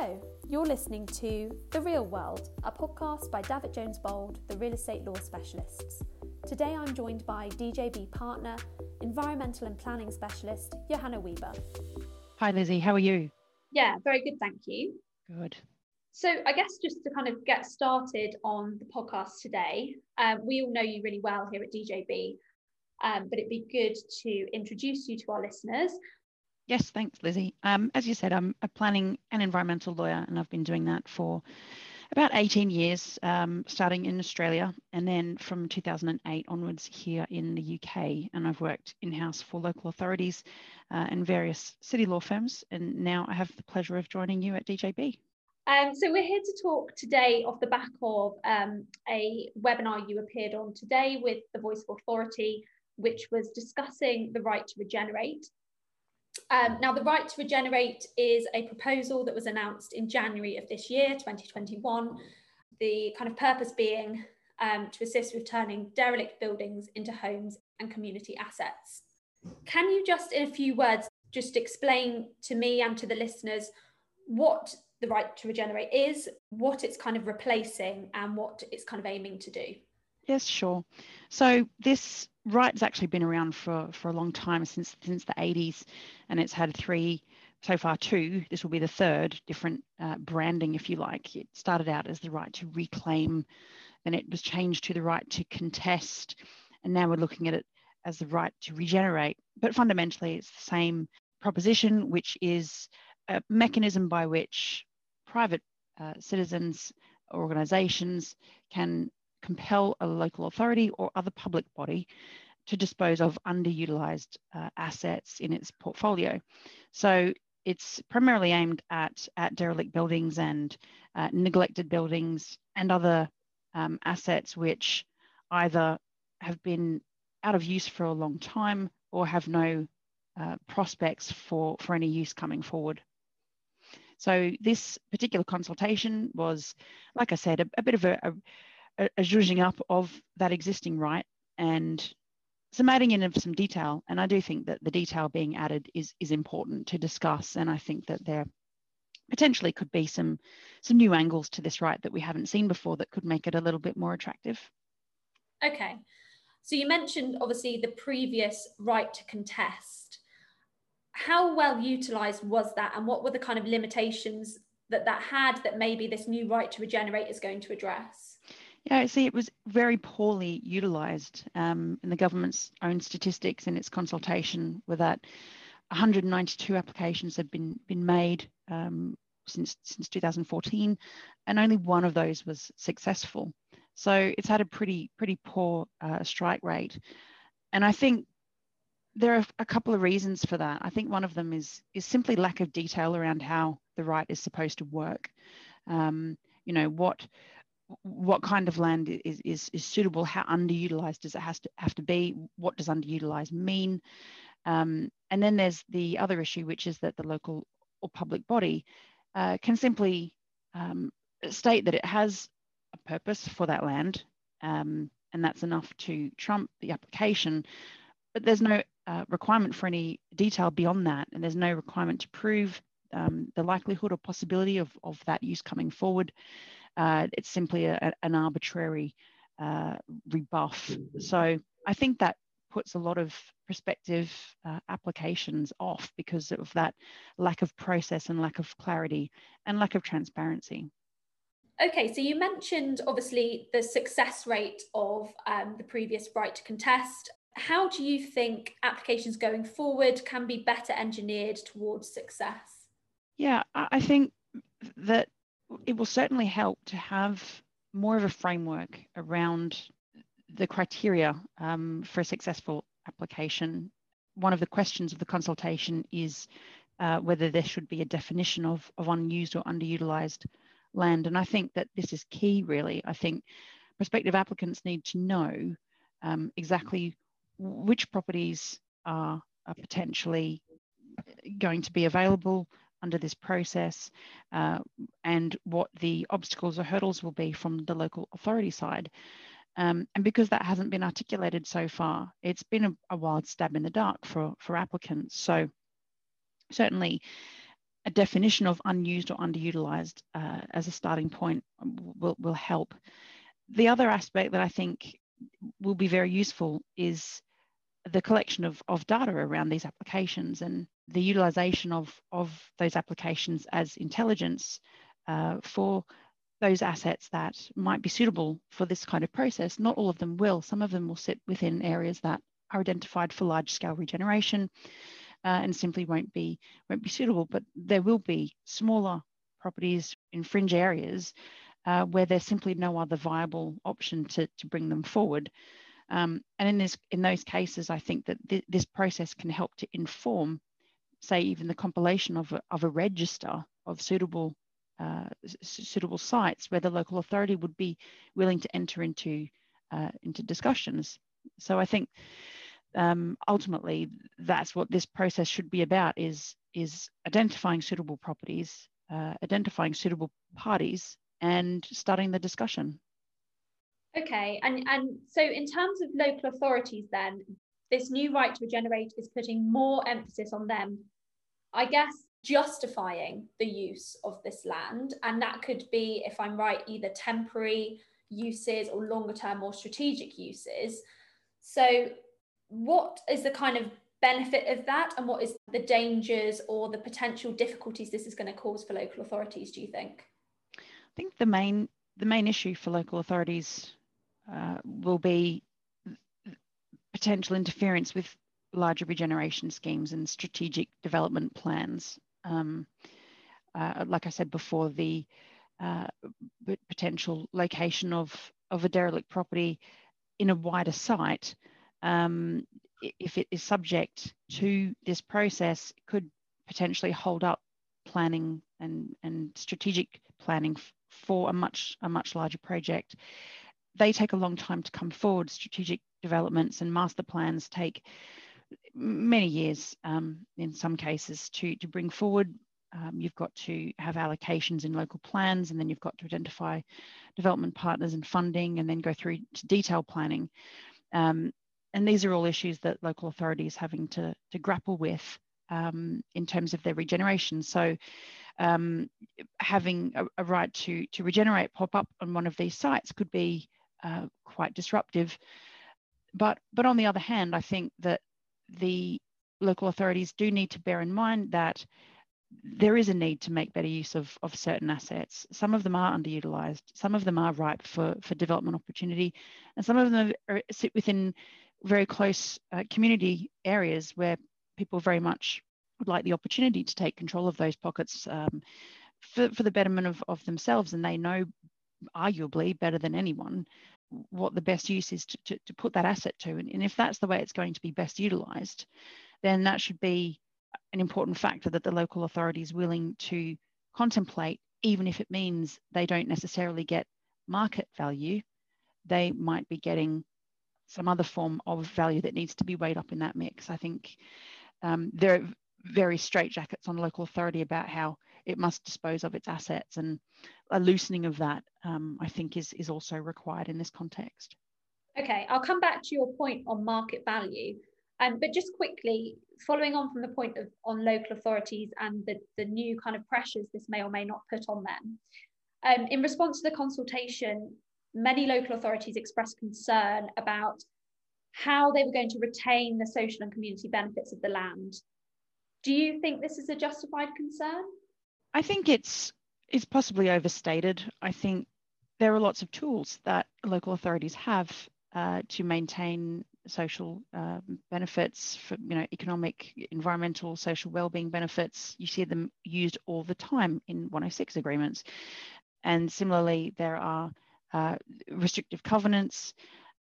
Hello, you're listening to The Real World, a podcast by Davitt Jones Bould, the real estate law specialists. Today I'm joined by DJB partner, environmental and planning specialist, Yohanna Weber. Hi, Lizzie, how are you? Yeah, very good, thank you. Good. So, I guess just to kind of get started on the podcast today, um, we all know you really well here at DJB, um, but it'd be good to introduce you to our listeners Yes, thanks, Lizzie. Um, as you said, I'm a planning and environmental lawyer, and I've been doing that for about 18 years, um, starting in Australia, and then from 2008 onwards here in the UK. And I've worked in house for local authorities uh, and various city law firms. And now I have the pleasure of joining you at DJB. Um, so we're here to talk today off the back of um, a webinar you appeared on today with the Voice of Authority, which was discussing the right to regenerate. Um, now, the right to regenerate is a proposal that was announced in January of this year, 2021. The kind of purpose being um, to assist with turning derelict buildings into homes and community assets. Can you just, in a few words, just explain to me and to the listeners what the right to regenerate is, what it's kind of replacing, and what it's kind of aiming to do? Yes, sure. So this right's actually been around for, for a long time since since the 80s, and it's had three so far two. This will be the third different uh, branding, if you like. It started out as the right to reclaim, then it was changed to the right to contest, and now we're looking at it as the right to regenerate. But fundamentally, it's the same proposition, which is a mechanism by which private uh, citizens, organisations can compel a local authority or other public body to dispose of underutilized uh, assets in its portfolio. So it's primarily aimed at, at derelict buildings and uh, neglected buildings and other um, assets which either have been out of use for a long time or have no uh, prospects for, for any use coming forward. So this particular consultation was, like I said, a, a bit of a, a a, a zhuzhing up of that existing right and some adding in of some detail. And I do think that the detail being added is, is important to discuss. And I think that there potentially could be some, some new angles to this right that we haven't seen before that could make it a little bit more attractive. Okay. So you mentioned obviously the previous right to contest. How well utilized was that, and what were the kind of limitations that that had that maybe this new right to regenerate is going to address? Yeah, see, it was very poorly utilised um, in the government's own statistics in its consultation were that 192 applications had been, been made um, since, since 2014, and only one of those was successful. So it's had a pretty, pretty poor uh, strike rate. And I think there are a couple of reasons for that. I think one of them is, is simply lack of detail around how the right is supposed to work. Um, you know, what what kind of land is, is, is suitable, how underutilized does it has to have to be, what does underutilized mean? Um, and then there's the other issue, which is that the local or public body uh, can simply um, state that it has a purpose for that land, um, and that's enough to trump the application. But there's no uh, requirement for any detail beyond that, and there's no requirement to prove um, the likelihood or possibility of, of that use coming forward. Uh, it's simply a, an arbitrary uh, rebuff. Mm-hmm. So I think that puts a lot of prospective uh, applications off because of that lack of process and lack of clarity and lack of transparency. Okay, so you mentioned obviously the success rate of um, the previous right to contest. How do you think applications going forward can be better engineered towards success? Yeah, I think that it will certainly help to have more of a framework around the criteria um, for a successful application. One of the questions of the consultation is uh, whether there should be a definition of, of unused or underutilized land. And I think that this is key, really. I think prospective applicants need to know um, exactly which properties are, are potentially going to be available, under this process uh, and what the obstacles or hurdles will be from the local authority side. Um, and because that hasn't been articulated so far, it's been a, a, wild stab in the dark for, for applicants. So certainly a definition of unused or underutilized uh, as a starting point will, will help. The other aspect that I think will be very useful is the collection of, of data around these applications and the utilization of, of those applications as intelligence uh, for those assets that might be suitable for this kind of process. Not all of them will. Some of them will sit within areas that are identified for large scale regeneration uh, and simply won't be won't be suitable. But there will be smaller properties in fringe areas uh, where there's simply no other viable option to, to bring them forward. Um, and in this in those cases, I think that th this process can help to inform, say, even the compilation of a, of a register of suitable uh, suitable sites where the local authority would be willing to enter into uh, into discussions. So I think um, ultimately that's what this process should be about is is identifying suitable properties, uh, identifying suitable parties, and starting the discussion. Okay, and and so in terms of local authorities, then this new right to regenerate is putting more emphasis on them. I guess justifying the use of this land, and that could be, if I'm right, either temporary uses or longer term or strategic uses. So what is the kind of benefit of that and what is the dangers or the potential difficulties this is going to cause for local authorities do you think i think the main the main issue for local authorities uh, will be potential interference with larger regeneration schemes and strategic development plans um, uh, like i said before the uh, potential location of of a derelict property in a wider site um, if it is subject to this process, could potentially hold up planning and, and strategic planning for a much a much larger project. They take a long time to come forward. Strategic developments and master plans take many years um, in some cases to, to bring forward. Um, you've got to have allocations in local plans, and then you've got to identify development partners and funding, and then go through to detailed planning. Um, and these are all issues that local authorities having to, to grapple with um, in terms of their regeneration. So um, having a, a, right to, to regenerate pop up on one of these sites could be uh, quite disruptive. But, but on the other hand, I think that the local authorities do need to bear in mind that there is a need to make better use of, of certain assets. Some of them are underutilized, some of them are ripe for, for development opportunity, and some of them are, sit within very close uh, community areas where people very much would like the opportunity to take control of those pockets um, for, for the betterment of, of themselves. And they know, arguably, better than anyone, what the best use is to, to, to put that asset to. And, and if that's the way it's going to be best utilized, then that should be an important factor that the local authority is willing to contemplate, even if it means they don't necessarily get market value. They might be getting some other form of value that needs to be weighed up in that mix. I think um, there are very straitjackets on local authority about how it must dispose of its assets, and a loosening of that, um, I think, is is also required in this context. Okay, I'll come back to your point on market value, um, but just quickly, following on from the point of on local authorities and the, the new kind of pressures this may or may not put on them. Um, in response to the consultation, many local authorities expressed concern about how they were going to retain the social and community benefits of the land. Do you think this is a justified concern? I think it's it's possibly overstated. I think there are lots of tools that local authorities have uh, to maintain social uh, benefits for you know economic environmental social well-being benefits you see them used all the time in 106 agreements and similarly there are uh, restrictive covenants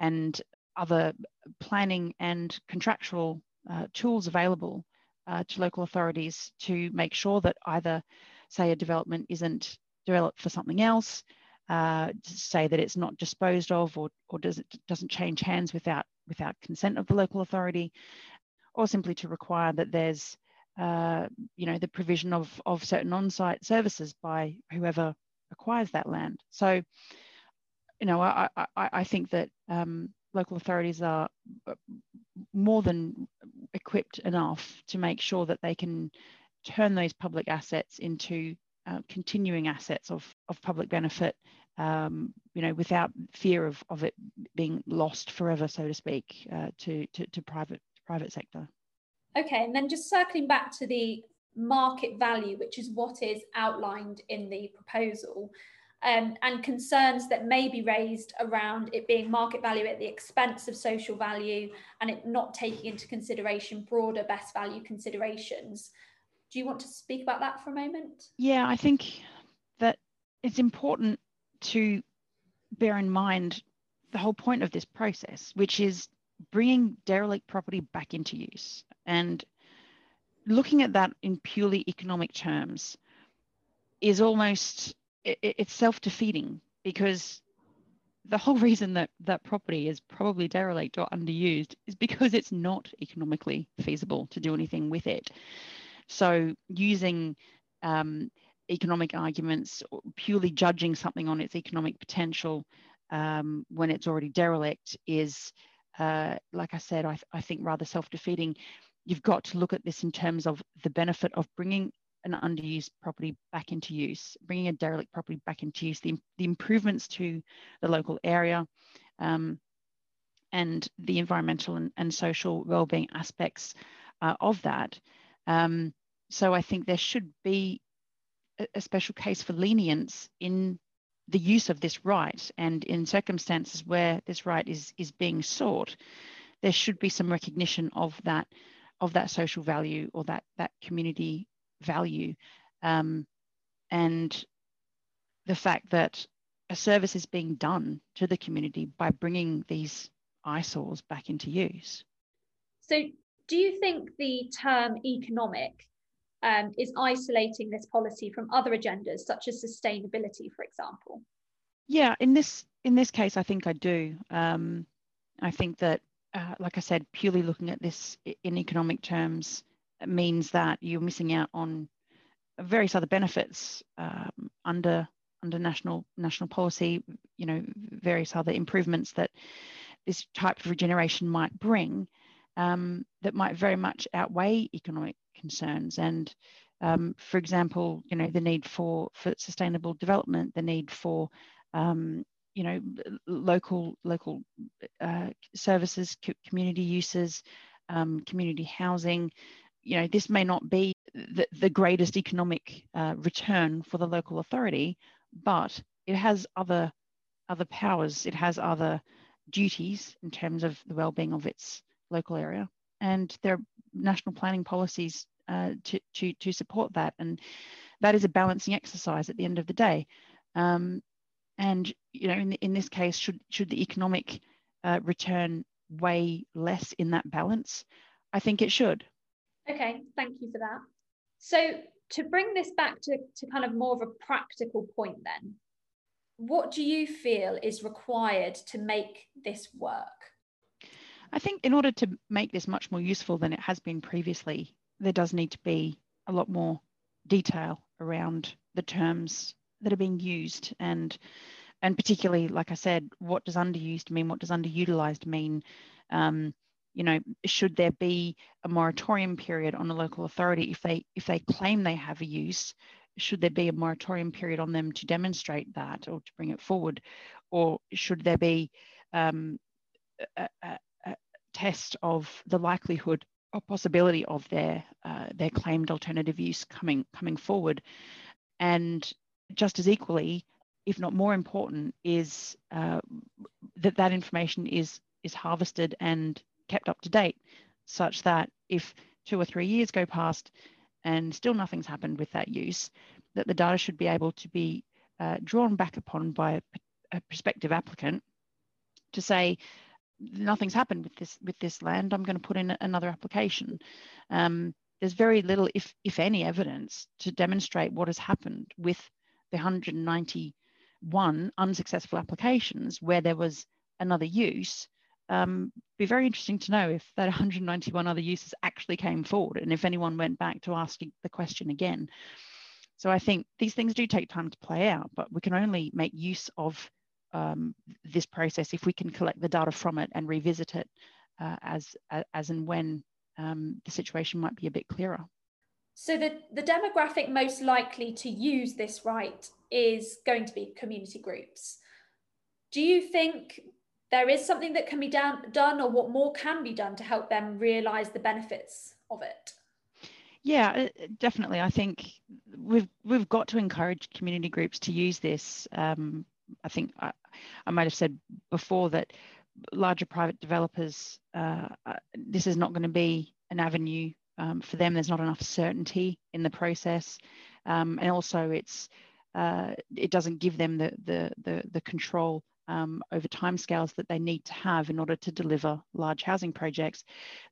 and other planning and contractual uh, tools available uh, to local authorities to make sure that either, say, a development isn't developed for something else, uh, say that it's not disposed of or, or does it doesn't change hands without without consent of the local authority, or simply to require that there's uh, you know the provision of, of certain on-site services by whoever acquires that land. So you know, I, I, I think that um, local authorities are uh, more than equipped enough to make sure that they can turn those public assets into uh, continuing assets of, of public benefit, um, you know, without fear of, of it being lost forever, so to speak, uh, to, to, to private private sector. Okay, and then just circling back to the market value, which is what is outlined in the proposal, um, and concerns that may be raised around it being market value at the expense of social value and it not taking into consideration broader best value considerations. Do you want to speak about that for a moment? Yeah, I think that it's important to bear in mind the whole point of this process, which is bringing derelict property back into use. And looking at that in purely economic terms is almost it, it's self-defeating because the whole reason that that property is probably derelict or underused is because it's not economically feasible to do anything with it. So using um, economic arguments, purely judging something on its economic potential um, when it's already derelict is, uh, like I said, I, I think rather self-defeating. You've got to look at this in terms of the benefit of bringing an underused property back into use, bringing a derelict property back into use, the, the improvements to the local area, um, and the environmental and, and social well-being aspects uh, of that. Um, so I think there should be a, a special case for lenience in the use of this right, and in circumstances where this right is is being sought, there should be some recognition of that of that social value or that that community value um, and the fact that a service is being done to the community by bringing these eyesores back into use. So, do you think the term economic um, is isolating this policy from other agendas, such as sustainability, for example? Yeah, in this in this case, I think I do. Um, I think that, uh, like I said, purely looking at this in economic terms means that you're missing out on various other benefits um, under under national national policy. You know, various other improvements that this type of regeneration might bring um, that might very much outweigh economic concerns. And um, for example, you know, the need for for sustainable development, the need for um, you know local local uh, services, community uses, um, community housing, you know, this may not be the, the greatest economic uh, return for the local authority, but it has other other powers. It has other duties in terms of the well-being of its local area, and there are national planning policies uh, to, to to support that. And that is a balancing exercise at the end of the day. Um, and you know, in, in this case, should should the economic uh, return weigh less in that balance? I think it should. Okay, thank you for that. So to bring this back to, to kind of more of a practical point then, what do you feel is required to make this work? I think in order to make this much more useful than it has been previously, there does need to be a lot more detail around the terms that are being used and and particularly like I said, what does underused mean? What does underutilized mean? Um, you know, should there be a moratorium period on a local authority if they if they claim they have a use? Should there be a moratorium period on them to demonstrate that or to bring it forward, or should there be um, a, a, a, test of the likelihood or possibility of their uh, their claimed alternative use coming coming forward? And just as equally, if not more important, is uh, that that information is is harvested and kept up to date such that if two or three years go past and still nothing's happened with that use, that the data should be able to be uh, drawn back upon by a, a, prospective applicant to say nothing's happened with this with this land. I'm going to put in another application. Um, there's very little, if if any, evidence to demonstrate what has happened with the 191 unsuccessful applications where there was another use um, be very interesting to know if that 191 other uses actually came forward and if anyone went back to asking the question again. So I think these things do take time to play out, but we can only make use of um, this process if we can collect the data from it and revisit it uh, as, as and when um, the situation might be a bit clearer. So the, the demographic most likely to use this right is going to be community groups. Do you think there is something that can be done, done or what more can be done to help them realise the benefits of it? Yeah, uh, definitely. I think we've we've got to encourage community groups to use this. Um, I think I, I might have said before that larger private developers, uh, uh this is not going to be an avenue um, for them. There's not enough certainty in the process, um, and also it's uh, it doesn't give them the the the, the control um, over timescales that they need to have in order to deliver large housing projects.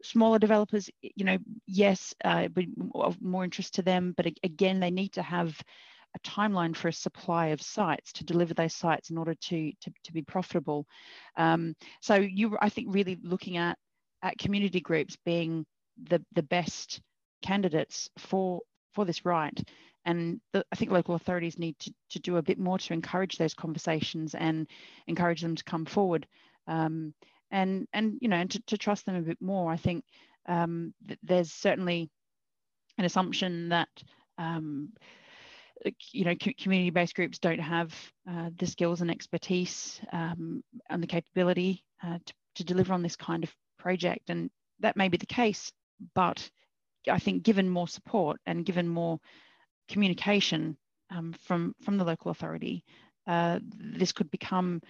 Smaller developers, you know, yes, uh, of more interest to them, but again, they need to have a timeline for a supply of sites to deliver those sites in order to to, to be profitable. Um, so you, I think, really looking at at community groups being the the best candidates for for this right and the, I think local authorities need to, to do a bit more to encourage those conversations and encourage them to come forward um, and and you know and to, to, trust them a bit more. I think um, th- there's certainly an assumption that um, you know community-based groups don't have uh, the skills and expertise um, and the capability uh, to, to deliver on this kind of project and that may be the case but I think given more support and given more communication um, from from the local authority, uh, this could become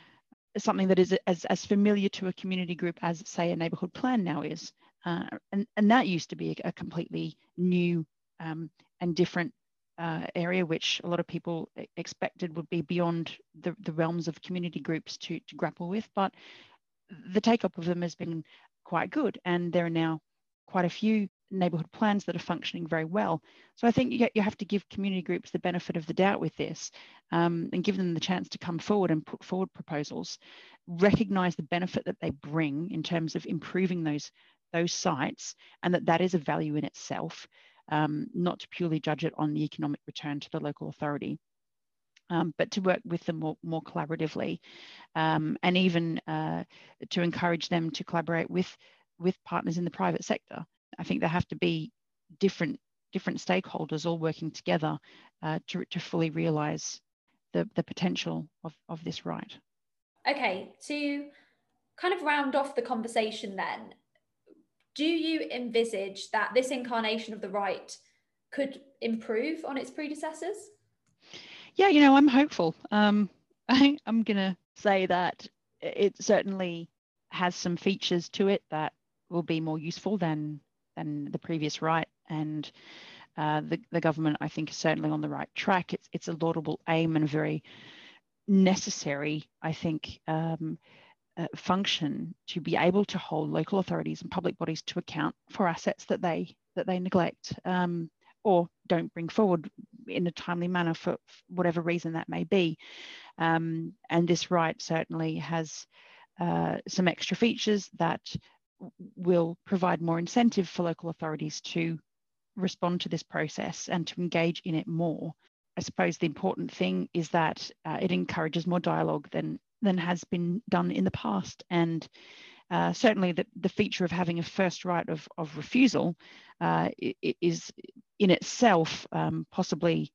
something that is as, as familiar to a community group as say a neighbourhood plan now is. Uh, and, and that used to be a, completely new um, and different uh, area, which a lot of people expected would be beyond the, the realms of community groups to, to grapple with. But the take up of them has been quite good. And there are now quite a few neighbourhood plans that are functioning very well. So I think you, you have to give community groups the benefit of the doubt with this um, and give them the chance to come forward and put forward proposals, recognise the benefit that they bring in terms of improving those, those sites and that that is a value in itself, um, not to purely judge it on the economic return to the local authority. Um, but to work with them more, more collaboratively um, and even uh, to encourage them to collaborate with, with partners in the private sector. I think there have to be different different stakeholders all working together uh, to, to fully realize the, the potential of, of this right. Okay, to kind of round off the conversation then, do you envisage that this incarnation of the right could improve on its predecessors? Yeah, you know, I'm hopeful. Um, I, I'm going to say that it certainly has some features to it that will be more useful than than the previous right. And uh, the, the government, I think, is certainly on the right track. It's, it's a laudable aim and a very necessary, I think, um, uh, function to be able to hold local authorities and public bodies to account for assets that they that they neglect um, or don't bring forward in a timely manner for whatever reason that may be. Um, and this right certainly has uh, some extra features that will provide more incentive for local authorities to respond to this process and to engage in it more. I suppose the important thing is that uh, it encourages more dialogue than than has been done in the past, and uh, certainly the, the feature of having a first right of, of refusal uh, is in itself um, possibly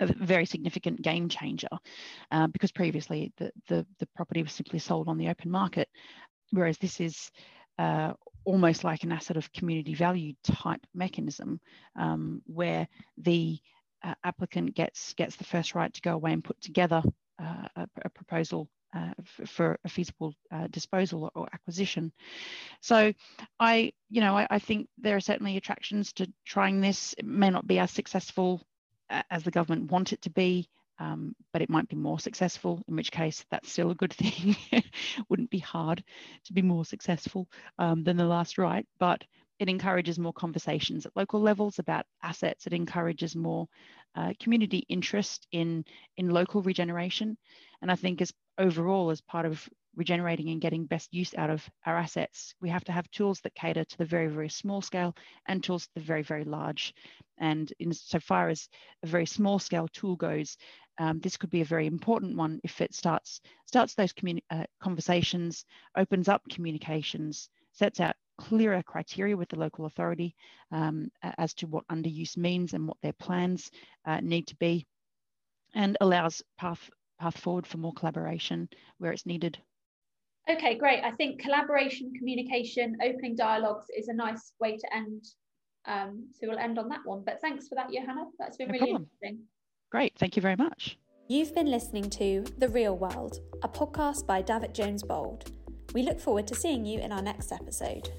a very significant game changer uh, because previously the, the, the property was simply sold on the open market whereas this is uh, almost like an asset of community value type mechanism um, where the uh, applicant gets gets the first right to go away and put together uh, a, a, proposal uh, for a feasible uh, disposal or acquisition. So I, you know, I, I, think there are certainly attractions to trying this. It may not be as successful uh, as the government want it to be um, but it might be more successful, in which case that's still a good thing. Wouldn't be hard to be more successful um, than the last right, but it encourages more conversations at local levels about assets. It encourages more uh, community interest in, in local regeneration. And I think as overall, as part of regenerating and getting best use out of our assets, we have to have tools that cater to the very, very small scale and tools to the very, very large. And insofar as a very small scale tool goes, um, this could be a very important one if it starts starts those uh, conversations, opens up communications, sets out clearer criteria with the local authority um, as to what underuse means and what their plans uh, need to be, and allows path path forward for more collaboration where it's needed. Okay, great. I think collaboration, communication, opening dialogues is a nice way to end. Um, so we'll end on that one. But thanks for that, Yohanna. That's been no really problem. interesting. Great. Thank you very much. You've been listening to The Real World, a podcast by Davitt Jones Bould. We look forward to seeing you in our next episode.